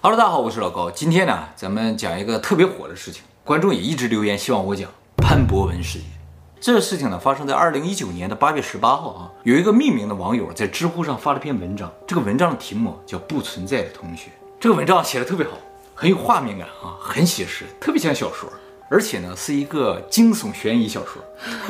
哈喽，大家好，我是老高。今天呢，咱们讲一个特别火的事情，观众也一直留言希望我讲潘博文事件。这个事情呢，发生在二零一九年的八月十八号啊，有一个匿名的网友在知乎上发了篇文章，这个文章的题目叫《不存在的同学》。这个文章写得特别好，很有画面感啊，很写实，特别像小说。而且呢，是一个惊悚悬疑小说。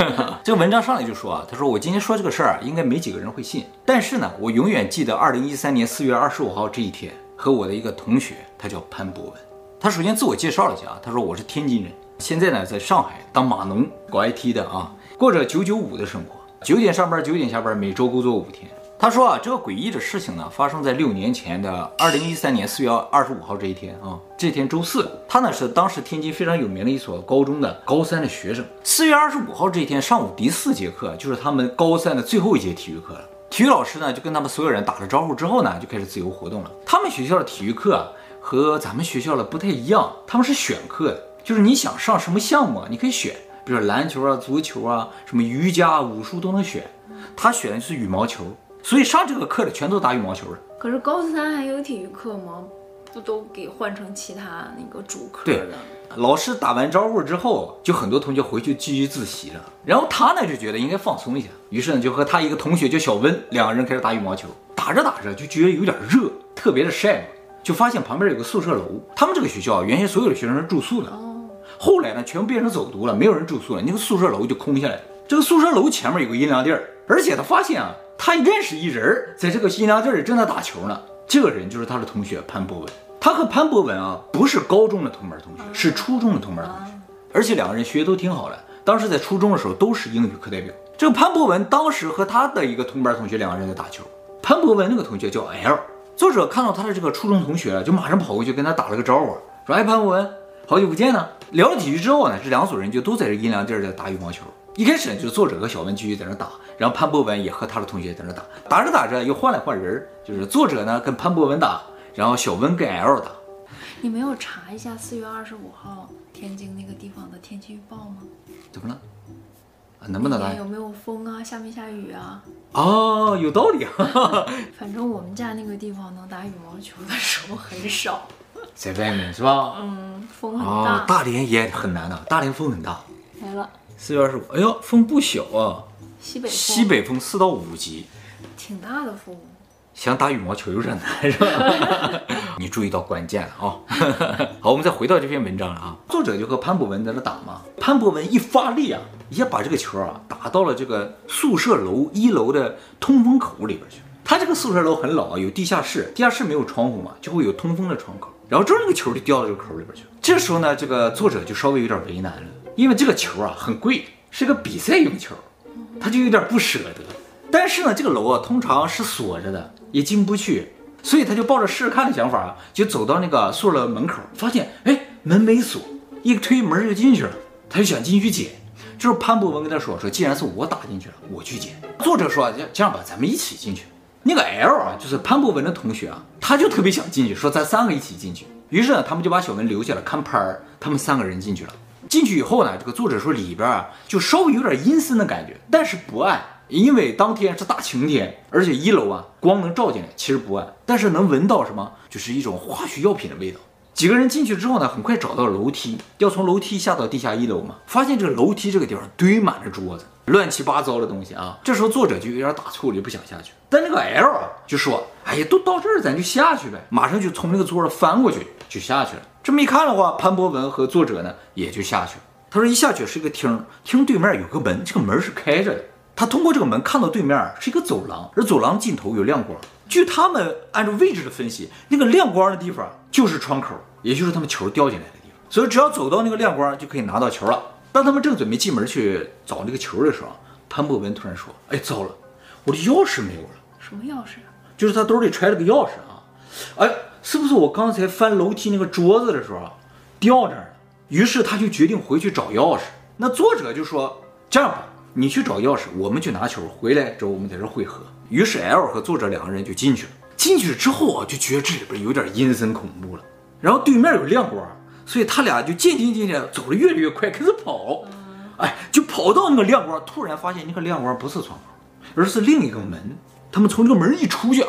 这个文章上来就说啊，他说我今天说这个事儿啊，应该没几个人会信。但是呢，我永远记得二零一三年四月二十五号这一天，和我的一个同学，他叫潘博文。他首先自我介绍了一下，他说我是天津人，现在呢在上海当码农，搞 IT 的啊，过着九九五的生活，九点上班，九点下班，每周工作五天。他说啊，这个诡异的事情呢，发生在六年前的二零一三年四月二十五号这一天啊。这天周四，他呢是当时天津非常有名的一所高中的高三的学生。四月二十五号这一天上午第四节课，就是他们高三的最后一节体育课了。体育老师呢就跟他们所有人打了招呼之后呢，就开始自由活动了。他们学校的体育课啊，和咱们学校的不太一样，他们是选课的，就是你想上什么项目啊，你可以选，比如说篮球啊、足球啊、什么瑜伽、武术都能选。他选的是羽毛球。所以上这个课的全都打羽毛球的。可是高三还有体育课吗？不都给换成其他那个主课了？对，老师打完招呼之后，就很多同学回去继续自习了。然后他呢就觉得应该放松一下，于是呢就和他一个同学叫小温，两个人开始打羽毛球。打着打着就觉得有点热，特别的晒嘛，就发现旁边有个宿舍楼。他们这个学校原先所有的学生是住宿的，后来呢全部变成走读了，没有人住宿了，那个宿舍楼就空下来了。这个宿舍楼前面有个阴凉地儿，而且他发现啊。他认识一人，在这个阴凉地里正在打球呢。这个人就是他的同学潘博文。他和潘博文啊，不是高中的同班同学，是初中的同班同学。而且两个人学都挺好的，当时在初中的时候都是英语课代表。这个潘博文当时和他的一个同班同学两个人在打球。潘博文那个同学叫 L。作者看到他的这个初中同学，就马上跑过去跟他打了个招呼，说：“哎，潘博文，好久不见呢。”聊了几句之后呢，这两组人就都在这阴凉地儿在打羽毛球。一开始呢，就是作者和小文继续在那打，然后潘博文也和他的同学在那打，打着打着又换来换人，就是作者呢跟潘博文打，然后小温跟 L 打。你没有查一下四月二十五号天津那个地方的天气预报吗？怎么了？啊，能不能来？有没有风啊？下没下雨啊？哦，有道理啊。反正我们家那个地方能打羽毛球的时候很少，在外面是吧？嗯，风很大。哦，大连也很难的，大连风很大。来了。四月二十五，哎呦，风不小啊！西北风，西北风四到五级，挺大的风。想打羽毛球有点难，是吧？你注意到关键了啊！好，我们再回到这篇文章了啊。作者就和潘博文在那打嘛，潘博文一发力啊，一下把这个球啊打到了这个宿舍楼一楼的通风口里边去。他这个宿舍楼很老啊，有地下室，地下室没有窗户嘛，就会有通风的窗口。然后这个球就掉到这个口里边去。这时候呢，这个作者就稍微有点为难了。因为这个球啊很贵，是个比赛用球，他就有点不舍得。但是呢，这个楼啊通常是锁着的，也进不去，所以他就抱着试试看的想法，就走到那个宿舍门口，发现哎门没锁，一推门就进去了。他就想进去捡，就是潘博文跟他说说，既然是我打进去了，我去捡。作者说这这样吧，咱们一起进去。那个 L 啊，就是潘博文的同学啊，他就特别想进去，说咱三个一起进去。于是呢，他们就把小文留下了看拍儿，他们三个人进去了。进去以后呢，这个作者说里边啊就稍微有点阴森的感觉，但是不暗，因为当天是大晴天，而且一楼啊光能照进来，其实不暗，但是能闻到什么，就是一种化学药品的味道。几个人进去之后呢，很快找到了楼梯，要从楼梯下到地下一楼嘛，发现这个楼梯这个地方堆满了桌子，乱七八糟的东西啊。这时候作者就有点打怵了，就不想下去。但那个 L 啊就说：“哎呀，都到这儿，咱就下去呗。”马上就从那个桌子翻过去就下去了。这么一看的话，潘博文和作者呢也就下去了。他说一下去是一个厅，厅对面有个门，这个门是开着的。他通过这个门看到对面是一个走廊，而走廊尽头有亮光。据他们按照位置的分析，那个亮光的地方就是窗口，也就是他们球掉进来的地方。所以只要走到那个亮光，就可以拿到球了。当他们正准备进门去找那个球的时候，潘博文突然说：“哎，糟了，我的钥匙没有了。”“什么钥匙？”“就是他兜里揣了个钥匙啊。”“哎。”是不是我刚才翻楼梯那个桌子的时候掉这儿了？于是他就决定回去找钥匙。那作者就说：“这样吧，你去找钥匙，我们去拿球，回来之后我们在这汇合。”于是 L 和作者两个人就进去了。进去之后啊，就觉得这里边有点阴森恐怖了。然后对面有亮光，所以他俩就渐渐渐渐走得越来越快，开始跑。哎，就跑到那个亮光，突然发现那个亮光不是窗口，而是另一个门。他们从这个门一出去啊。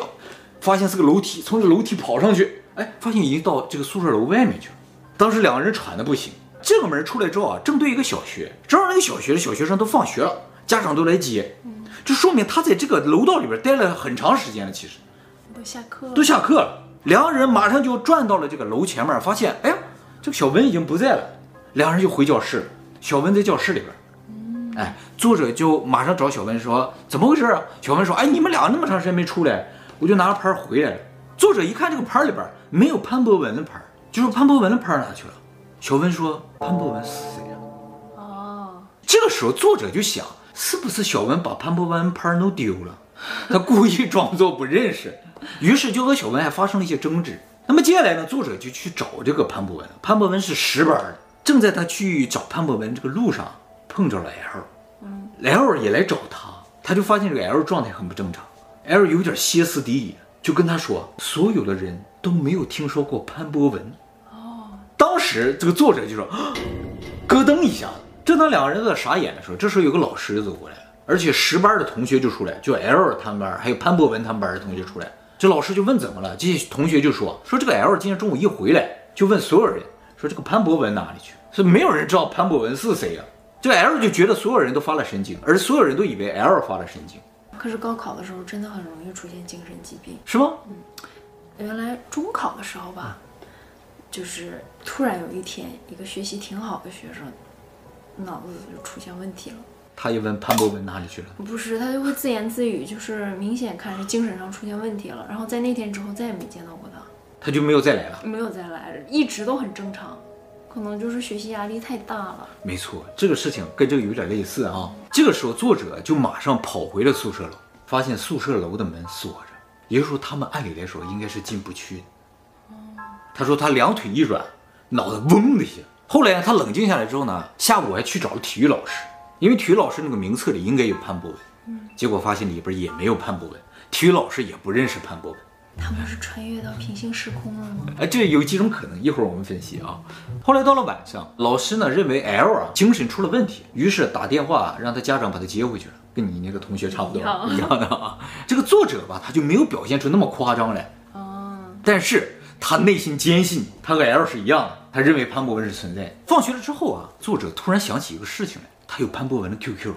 发现是个楼梯，从这个楼梯跑上去，哎，发现已经到这个宿舍楼外面去了。当时两个人喘的不行。这个门出来之后啊，正对一个小学，正好那个小学的小学生都放学了，家长都来接，这说明他在这个楼道里边待了很长时间了。其实都下课了，都下课了。两个人马上就转到了这个楼前面，发现，哎呀，这个小文已经不在了。两人就回教室，小文在教室里边。哎，作者就马上找小文说：“怎么回事啊？”小文说：“哎，你们俩那么长时间没出来，我就拿了牌回来了。”作者一看这个牌里边没有潘博文的牌，就说潘博文的牌哪去了？小文说：“潘博文是谁啊？”哦，这个时候作者就想，是不是小文把潘博文牌弄丢了？他故意装作不认识，于是就和小文还发生了一些争执。那么接下来呢，作者就去找这个潘博文。潘博文是十班的。正在他去找潘博文这个路上，碰着了 L，嗯，L 也来找他，他就发现这个 L 状态很不正常，L 有点歇斯底里，就跟他说，所有的人都没有听说过潘博文。时这个作者就说，咯噔一下，正当两个人都在傻眼的时候，这时候有个老师就走过来了，而且十班的同学就出来，就 L 他们班还有潘博文他们班的同学出来，这老师就问怎么了，这些同学就说，说这个 L 今天中午一回来就问所有人，说这个潘博文哪里去？所以没有人知道潘博文是谁呀、啊？这个 L 就觉得所有人都发了神经，而所有人都以为 L 发了神经。可是高考的时候真的很容易出现精神疾病，是吗？嗯，原来中考的时候吧，就是突然有一天，一个学习挺好的学生，脑子就出现问题了。他一问潘博文哪里去了？不是，他就会自言自语，就是明显看是精神上出现问题了。然后在那天之后再也没见到过他，他就没有再来了，没有再来，一直都很正常。可能就是学习压力太大了。没错，这个事情跟这个有点类似啊。这个时候，作者就马上跑回了宿舍楼，发现宿舍楼的门锁着，也就是说，他们按理来说应该是进不去的。他说他两腿一软，脑子嗡的一下。后来他冷静下来之后呢，下午还去找了体育老师，因为体育老师那个名册里应该有潘博文，结果发现里边也没有潘博文，体育老师也不认识潘博文。他们是穿越到平行时空了吗？哎，这有几种可能，一会儿我们分析啊。后来到了晚上，老师呢认为 L 啊精神出了问题，于是打电话让他家长把他接回去了，跟你那个同学差不多一样的啊。这个作者吧，他就没有表现出那么夸张来，哦，但是他内心坚信他和 L 是一样的，他认为潘博文是存在。放学了之后啊，作者突然想起一个事情来，他有潘博文的 QQ，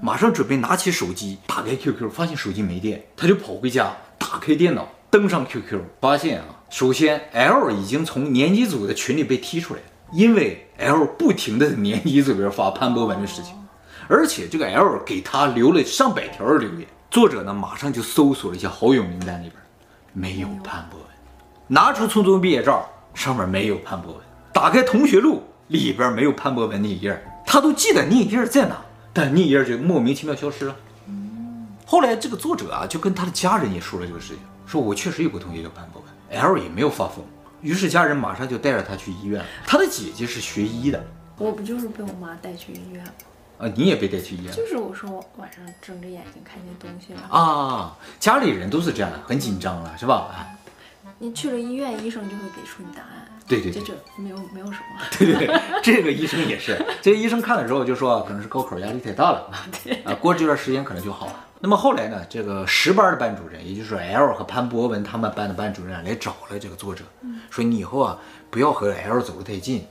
马上准备拿起手机打开 QQ，发现手机没电，他就跑回家打开电脑。登上 QQ，发现啊，首先 L 已经从年级组的群里被踢出来了，因为 L 不停的在年级组里边发潘博文的事情，而且这个 L 给他留了上百条留言。作者呢，马上就搜索了一下好友名单里边，没有潘博文，拿出初中毕业照，上面没有潘博文，打开同学录里边没有潘博文那一页，他都记得那一页在哪，但那一页就莫名其妙消失了。后来这个作者啊，就跟他的家人也说了这个事情。说，我确实有个同学叫潘博文，L 也没有发疯，于是家人马上就带着他去医院。他的姐姐是学医的，我不就是被我妈带去医院吗？啊，你也被带去医院？就是我说我晚上睁着眼睛看见东西了啊，家里人都是这样的，很紧张了，是吧？你去了医院，医生就会给出你答案。对对对，这没有没有什么。对对对，这个医生也是，这个医生看了之后就说，可能是高考压力太大了，对啊，过这段时间可能就好了。那么后来呢，这个十班的班主任，也就是 L 和潘博文他们班的班主任来找了这个作者，说你以后啊不要和 L 走得太近，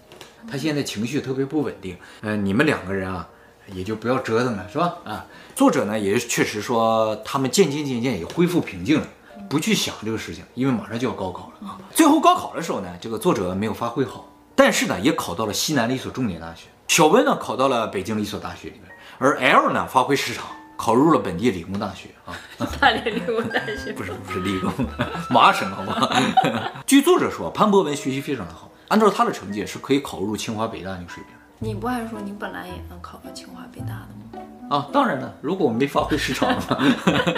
他现在情绪特别不稳定，嗯、呃，你们两个人啊也就不要折腾了，是吧？啊，作者呢也确实说他们渐渐渐渐也恢复平静了，不去想这个事情，因为马上就要高考了啊。最后高考的时候呢，这个作者没有发挥好，但是呢也考到了西南的一所重点大学，小温呢考到了北京的一所大学里面，而 L 呢发挥失常。考入了本地理工大学啊，大连理工大学不是不是理工，麻省好吗？据作者说，潘博文学习非常的好，按照他的成绩是可以考入清华北大那个水平。你不还说你本来也能考到清华北大的吗？啊，当然了，如果我没发挥失常的话。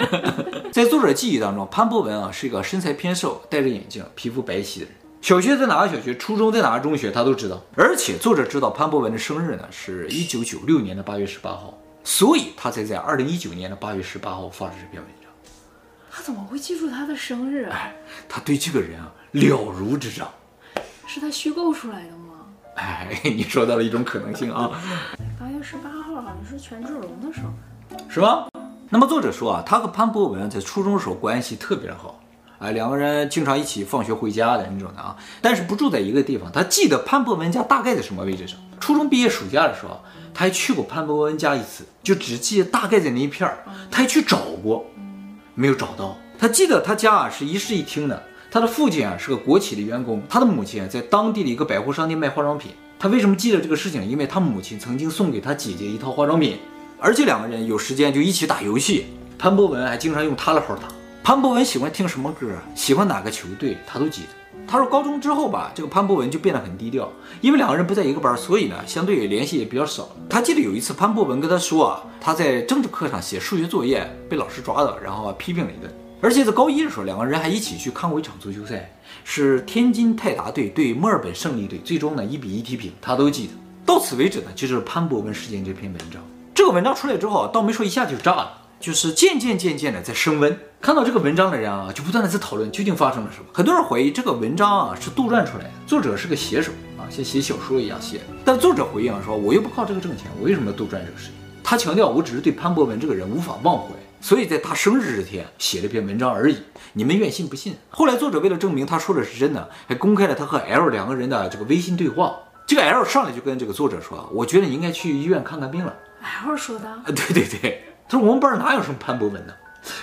在作者记忆当中，潘博文啊是一个身材偏瘦、戴着眼镜、皮肤白皙的人。小学在哪个小学，初中在哪个中学，他都知道。而且作者知道潘博文的生日呢，是一九九六年的八月十八号。所以他才在二零一九年的八月十八号发了这篇文章。他怎么会记住他的生日啊？哎，他对这个人啊了如指掌。是他虚构出来的吗？哎，你说到了一种可能性啊。月十八号好像是权志龙的生日，是吧？那么作者说啊，他和潘博文在初中的时候关系特别好，啊，两个人经常一起放学回家的那种的啊，但是不住在一个地方。他记得潘博文家大概在什么位置上。初中毕业暑假的时候，他还去过潘博文家一次，就只记得大概在那一片儿。他还去找过，没有找到。他记得他家啊是一室一厅的，他的父亲啊是个国企的员工，他的母亲在当地的一个百货商店卖化妆品。他为什么记得这个事情？因为他母亲曾经送给他姐姐一套化妆品，而且两个人有时间就一起打游戏。潘博文还经常用他的号打。潘博文喜欢听什么歌，喜欢哪个球队，他都记得。他说高中之后吧，这个潘博文就变得很低调，因为两个人不在一个班，所以呢，相对联系也比较少。他记得有一次，潘博文跟他说啊，他在政治课上写数学作业被老师抓到，然后批评了一顿。而且在高一的时候，两个人还一起去看过一场足球赛，是天津泰达队对墨尔本胜利队，最终呢一比一踢平，他都记得。到此为止呢，就是潘博文事件这篇文章。这个文章出来之后，倒没说一下就炸了。就是渐渐渐渐的在升温，看到这个文章的人啊，就不断的在讨论究竟发生了什么。很多人怀疑这个文章啊是杜撰出来的，作者是个写手啊，像写小说一样写。但作者回应说，我又不靠这个挣钱，我为什么要杜撰这个事情？他强调，我只是对潘博文这个人无法忘怀，所以在他生日这天写了一篇文章而已。你们愿信不信？后来作者为了证明他说的是真的，还公开了他和 L 两个人的这个微信对话。这个 L 上来就跟这个作者说，我觉得你应该去医院看看病了。L 说的 啊？对对对。他说：“我们班哪有什么潘博文呢？”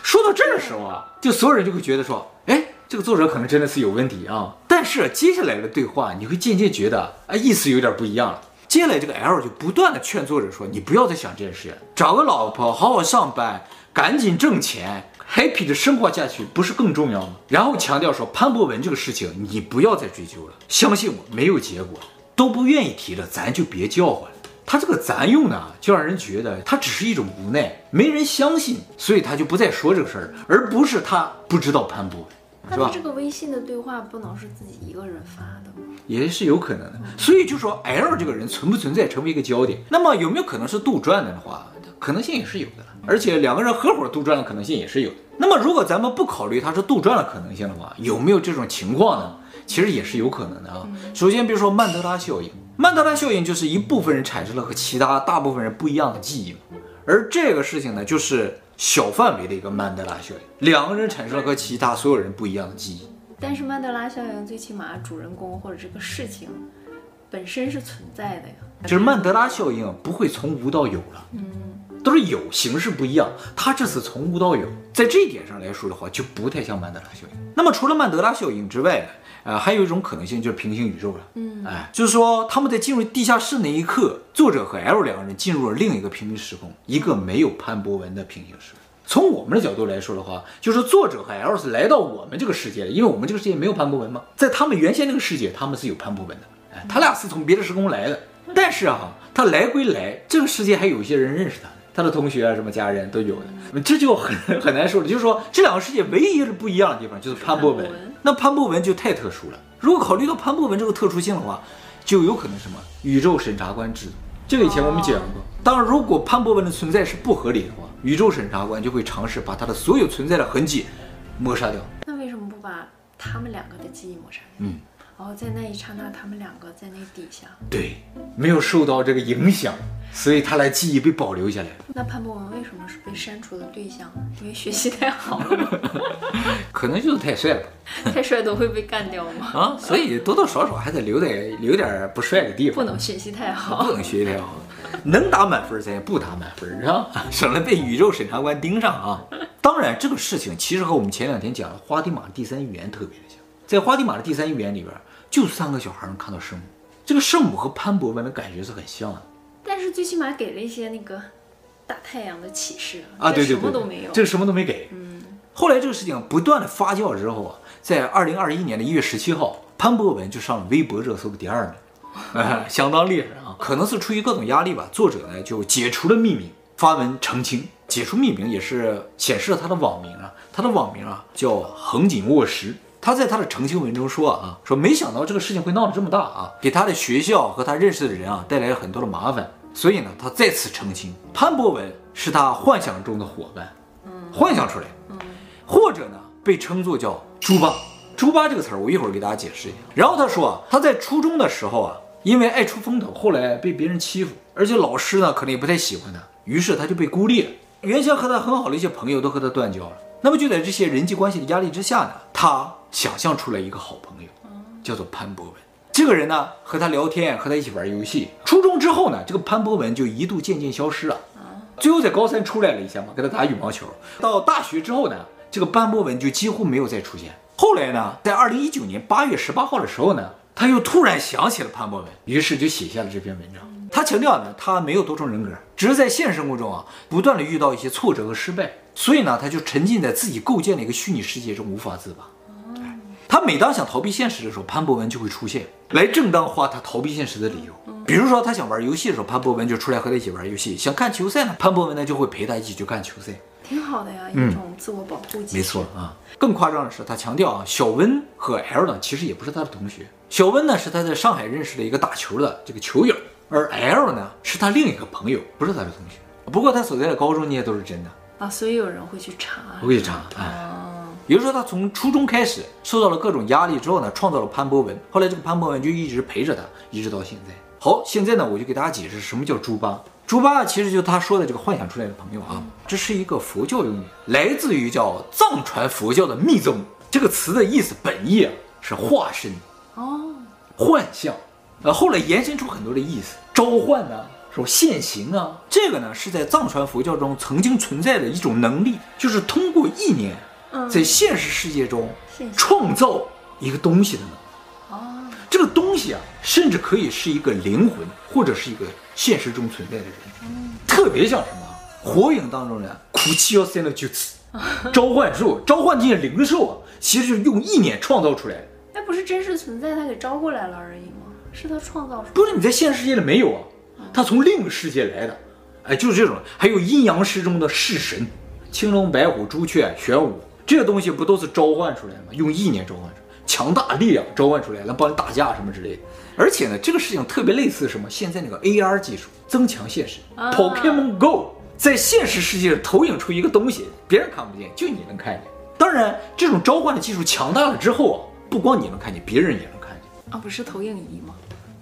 说到这儿的时候啊，就所有人就会觉得说：“哎，这个作者可能真的是有问题啊。”但是接下来的对话，你会渐渐觉得啊，意思有点不一样了。接下来这个 L 就不断的劝作者说：“你不要再想这件事，找个老婆，好好上班，赶紧挣钱，happy 的生活下去，不是更重要吗？”然后强调说：“潘博文这个事情，你不要再追究了，相信我，没有结果，都不愿意提了，咱就别叫唤了。”他这个咱用呢，就让人觉得他只是一种无奈，没人相信，所以他就不再说这个事儿，而不是他不知道潘博文，是吧？这个微信的对话不能是自己一个人发的吗？也是有可能的。所以就说 L 这个人存不存在成为一个焦点，那么有没有可能是杜撰的的话，可能性也是有的。而且两个人合伙杜撰的可能性也是有的。那么如果咱们不考虑他是杜撰的可能性的话，有没有这种情况呢？其实也是有可能的啊。首先，比如说曼德拉效应。曼德拉效应就是一部分人产生了和其他大部分人不一样的记忆，而这个事情呢，就是小范围的一个曼德拉效应，两个人产生了和其他所有人不一样的记忆。但是曼德拉效应最起码主人公或者这个事情本身是存在的呀，就是曼德拉效应不会从无到有了，嗯，都是有，形式不一样。他这次从无到有，在这一点上来说的话，就不太像曼德拉效应。那么除了曼德拉效应之外呢？呃，还有一种可能性就是平行宇宙了。嗯，哎，就是说他们在进入地下室那一刻，作者和 L 两个人进入了另一个平行时空，一个没有潘博文的平行时空。从我们的角度来说的话，就是作者和 L 是来到我们这个世界的，因为我们这个世界没有潘博文嘛。在他们原先那个世界，他们是有潘博文的。哎，他俩是从别的时空来的，但是啊，他来归来，这个世界还有一些人认识他，他的同学啊，什么家人都有的，这就很很难说了。就是说，这两个世界唯一是不一样的地方，就是潘博文。那潘博文就太特殊了。如果考虑到潘博文这个特殊性的话，就有可能什么宇宙审查官制度。这个以前我们讲过。当然，如果潘博文的存在是不合理的话，宇宙审查官就会尝试把他的所有存在的痕迹抹杀掉。那为什么不把他们两个的记忆抹杀掉？嗯，哦，在那一刹那，他们两个在那底下。对，没有受到这个影响。所以他来记忆被保留下来。那潘博文为什么是被删除的对象？因为学习太好了吗？可能就是太帅了。太帅都会被干掉吗？啊，所以多多少少还得留点留点不帅的地方。不能学习太好。不能学习太好，能打满分咱也不打满分，是吧？省得被宇宙审查官盯上啊。当然，这个事情其实和我们前两天讲的花地玛第三预言特别的像。在花地玛的第三预言里边，就三个小孩能看到圣母，这个圣母和潘博文的感觉是很像的。但是最起码给了一些那个大太阳的启示啊，对对对，什么都没有，这个什么都没给。嗯，后来这个事情不断的发酵之后啊，在二零二一年的一月十七号，潘博文就上了微博热搜的第二名，啊，相当厉害啊！可能是出于各种压力吧，作者呢就解除了匿名，发文澄清。解除匿名也是显示了他的网名啊，他的网名啊叫横井卧石。他在他的澄清文中说啊，说没想到这个事情会闹得这么大啊，给他的学校和他认识的人啊带来了很多的麻烦。所以呢，他再次澄清，潘博文是他幻想中的伙伴，嗯，幻想出来，嗯，或者呢，被称作叫猪八，猪八这个词儿，我一会儿给大家解释一下。然后他说啊，他在初中的时候啊，因为爱出风头，后来被别人欺负，而且老师呢可能也不太喜欢他，于是他就被孤立了。原先和他很好的一些朋友都和他断交了。那么就在这些人际关系的压力之下呢，他想象出来一个好朋友，叫做潘博文。这个人呢，和他聊天，和他一起玩游戏。初中之后呢，这个潘博文就一度渐渐消失了。最后在高三出来了一下嘛，跟他打羽毛球。到大学之后呢，这个潘博文就几乎没有再出现。后来呢，在二零一九年八月十八号的时候呢，他又突然想起了潘博文，于是就写下了这篇文章。他强调呢，他没有多重人格，只是在现实生活中啊，不断的遇到一些挫折和失败，所以呢，他就沉浸在自己构建的一个虚拟世界中无法自拔。他每当想逃避现实的时候，潘博文就会出现，来正当化他逃避现实的理由。比如说，他想玩游戏的时候，潘博文就出来和他一起玩游戏；想看球赛呢，潘博文呢就会陪他一起去看球赛。挺好的呀，一种自我保护机制。没错啊。更夸张的是，他强调啊，小温和 L 呢其实也不是他的同学。小温呢是他在上海认识的一个打球的这个球友，而 L 呢是他另一个朋友，不是他的同学。不过他所在的高中那些都是真的啊，所以有人会去查。会去查，哎。比如说，他从初中开始受到了各种压力之后呢，创造了潘博文。后来这个潘博文就一直陪着他，一直到现在。好，现在呢，我就给大家解释什么叫猪八。猪八其实就是他说的这个幻想出来的朋友啊，这是一个佛教用语，来自于叫藏传佛教的密宗。这个词的意思本意啊是化身哦，幻象。呃，后来延伸出很多的意思，召唤呢，说现形啊。这个呢是在藏传佛教中曾经存在的一种能力，就是通过意念。在现实世界中创造一个东西的能力，哦，这个东西啊，甚至可以是一个灵魂，或者是一个现实中存在的人，嗯，特别像什么？火影当中的苦气要塞的 jutsu 次 召唤术，召唤这些灵兽啊，其实是用意念创造出来的。那不是真实存在，他给招过来了而已吗？是他创造出来的？不是你在现实世界里没有啊，他从另一个世界来的，哎，就是这种。还有阴阳师中的式神，青龙、白虎、朱雀、玄武。这个东西不都是召唤出来的吗？用意念召唤出来，强大力量召唤出来，来帮你打架什么之类的。而且呢，这个事情特别类似什么？现在那个 AR 技术，增强现实，Pokemon Go，在现实世界投影出一个东西，别人看不见，就你能看见。当然，这种召唤的技术强大了之后啊，不光你能看见，别人也能看见。啊，不是投影仪吗？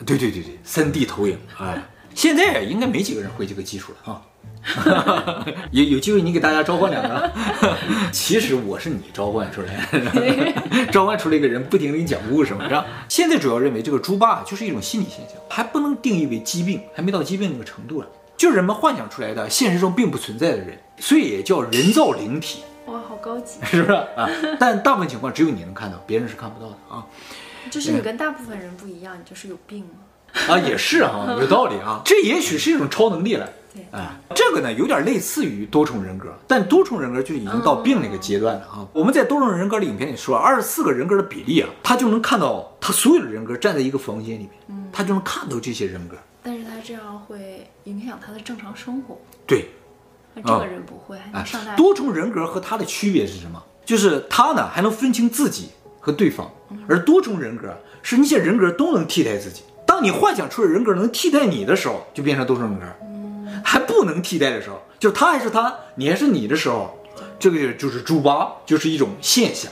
对对对对，3D 投影。哎，现在应该没几个人会这个技术了啊。有有机会你给大家召唤两个，其实我是你召唤出来的，召唤出来一个人不停给你讲故事嘛，是吧？现在主要认为这个猪八就是一种心理现象，还不能定义为疾病，还没到疾病那个程度了，就是人们幻想出来的现实中并不存在的人，所以也叫人造灵体。哇，好高级，是不是啊？但大部分情况只有你能看到，别人是看不到的啊。就是你跟大部分人不一样，你就是有病啊，也是啊，有道理啊，这也许是一种超能力了。哎，这个呢有点类似于多重人格，但多重人格就已经到病那个阶段了啊。我们在多重人格的影片里说，二十四个人格的比例啊，他就能看到他所有的人格站在一个房间里面，他就能看到这些人格。但是他这样会影响他的正常生活。对，那这个人不会。哎，上大多重人格和他的区别是什么？就是他呢还能分清自己和对方，而多重人格是那些人格都能替代自己。当你幻想出的人格能替代你的时候，就变成多重人格。还不能替代的时候，就他还是他，你还是你的时候，这个就是猪八，就是一种现象。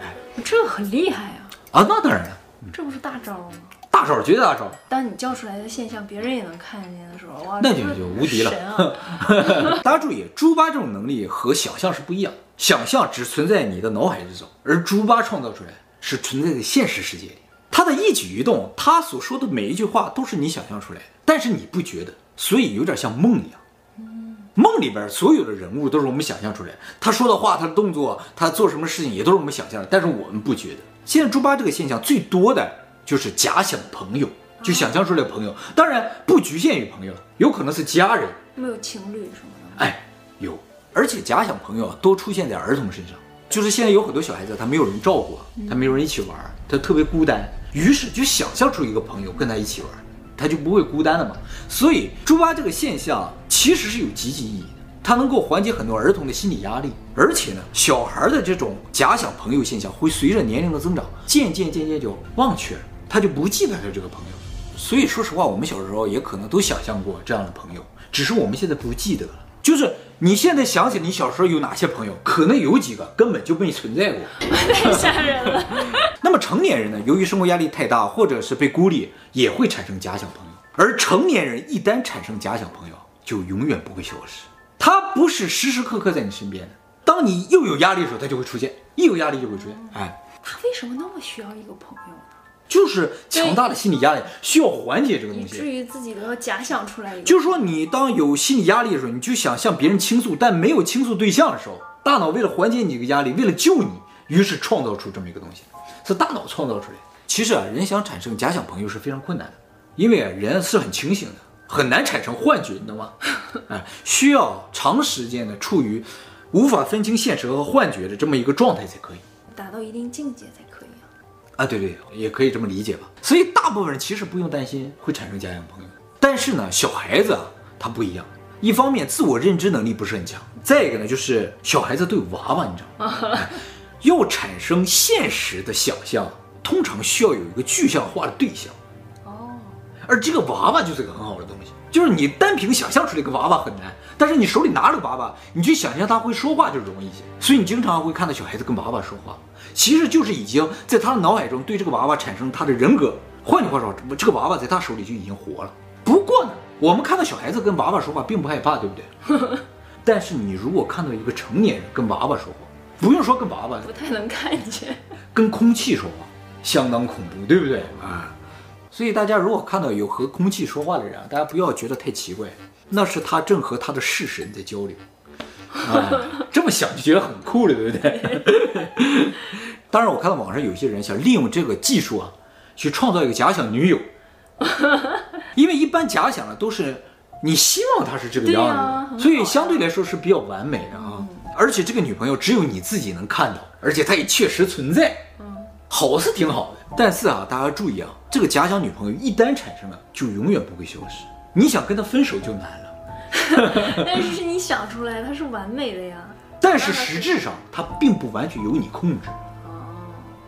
哎，这很厉害呀！啊，那当然了，这不是大招吗？大招，绝对大招。当你叫出来的现象，别人也能看见的时候，哇，那就就无敌了。神啊！大家注意，猪八这种能力和想象是不一样，想象只存在你的脑海之中，而猪八创造出来是存在在现实世界里。他的一举一动，他所说的每一句话都是你想象出来的，但是你不觉得。所以有点像梦一样，梦里边所有的人物都是我们想象出来的，他说的话、他的动作、他做什么事情也都是我们想象的，但是我们不觉得。现在猪八这个现象最多的就是假想朋友，就想象出来的朋友，当然不局限于朋友，有可能是家人，没有情侣什么的。哎，有，而且假想朋友多出现在儿童身上，就是现在有很多小孩子他没有人照顾，他没有人一起玩，他特别孤单，于是就想象出一个朋友跟他一起玩。他就不会孤单了嘛，所以猪八这个现象其实是有积极意义的，它能够缓解很多儿童的心理压力，而且呢，小孩的这种假想朋友现象会随着年龄的增长，渐渐渐渐就忘却了，他就不记得他这个朋友。所以说实话，我们小时候也可能都想象过这样的朋友，只是我们现在不记得了。就是你现在想起你小时候有哪些朋友，可能有几个根本就没存在过，太吓人了。那么成年人呢，由于生活压力太大，或者是被孤立，也会产生假想朋友。而成年人一旦产生假想朋友，就永远不会消失。他不是时时刻刻在你身边的。当你又有压力的时候，他就会出现，一有压力就会出现。哎，他为什么那么需要一个朋友呢？就是强大的心理压力需要缓解这个东以至。于自己都要假想出来一个。就是说，你当有心理压力的时候，你就想向别人倾诉，但没有倾诉对象的时候，大脑为了缓解你这个压力，为了救你，于是创造出这么一个东西，是大脑创造出来的。其实啊，人想产生假想朋友是非常困难的，因为啊，人是很清醒的，很难产生幻觉，你知道吗？哎，需要长时间的处于无法分清现实和幻觉的这么一个状态才可以。达到一定境界才可以啊。啊，对对，也可以这么理解吧。所以大部分人其实不用担心会产生假想朋友，但是呢，小孩子啊，他不一样。一方面自我认知能力不是很强，再一个呢，就是小孩子对娃娃，你知道吗？哎要产生现实的想象，通常需要有一个具象化的对象，哦，而这个娃娃就是个很好的东西。就是你单凭想象出来一个娃娃很难，但是你手里拿着个娃娃，你去想象他会说话就容易一些。所以你经常会看到小孩子跟娃娃说话，其实就是已经在他的脑海中对这个娃娃产生他的人格。换句话说，这个娃娃在他手里就已经活了。不过呢，我们看到小孩子跟娃娃说话并不害怕，对不对？但是你如果看到一个成年人跟娃娃说话，不用说跟娃娃，不太能看见。跟空气说话，相当恐怖，对不对啊？所以大家如果看到有和空气说话的人啊，大家不要觉得太奇怪，那是他正和他的式神在交流。啊，这么想就觉得很酷了，对不对？当然，我看到网上有些人想利用这个技术啊，去创造一个假想女友，因为一般假想的都是你希望她是这个样子的，啊所以相对来说是比较完美的啊。而且这个女朋友只有你自己能看到，而且她也确实存在。好是挺好的，但是啊，大家注意啊，这个假想女朋友一旦产生了，就永远不会消失。你想跟她分手就难了，但是是你想出来，它是完美的呀。但是实质上她并不完全由你控制。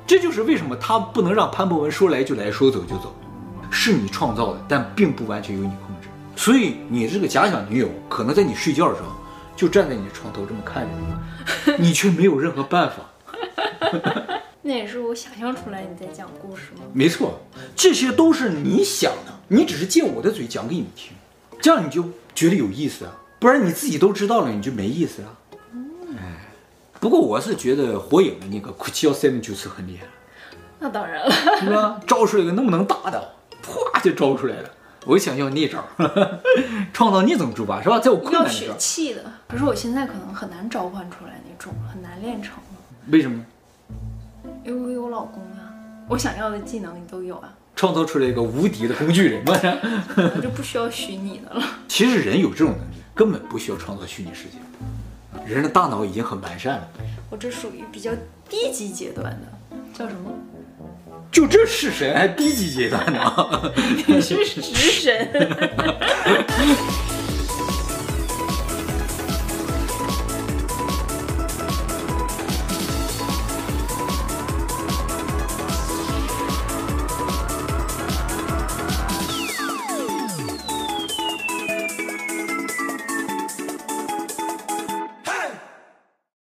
这就是为什么他不能让潘博文说来就来说走就走，是你创造的，但并不完全由你控制。所以你这个假想女友可能在你睡觉的时候就站在你的床头这么看着你，你却没有任何办法。那也是我想象出来你在讲故事吗？没错，这些都是你想的，你只是借我的嘴讲给你听，这样你就觉得有意思啊，不然你自己都知道了，你就没意思啊。哎，不过我是觉得火影的那个苦气要塞的就是很厉害，那当然了，是吧？招出来一个那么能打的，啪就招出来了。我想要那招，创造那种猪吧，是吧？在我困难要血气的。可是我现在可能很难召唤出来那种，很难练成了，为什么？因为我有老公啊、我想要的技能你都有啊，创造出来一个无敌的工具人嘛？我就不需要虚拟的了。其实人有这种能力，根本不需要创造虚拟世界。人的大脑已经很完善了，我这属于比较低级阶段的，叫什么？就这是神还低级阶段呢？你是食神。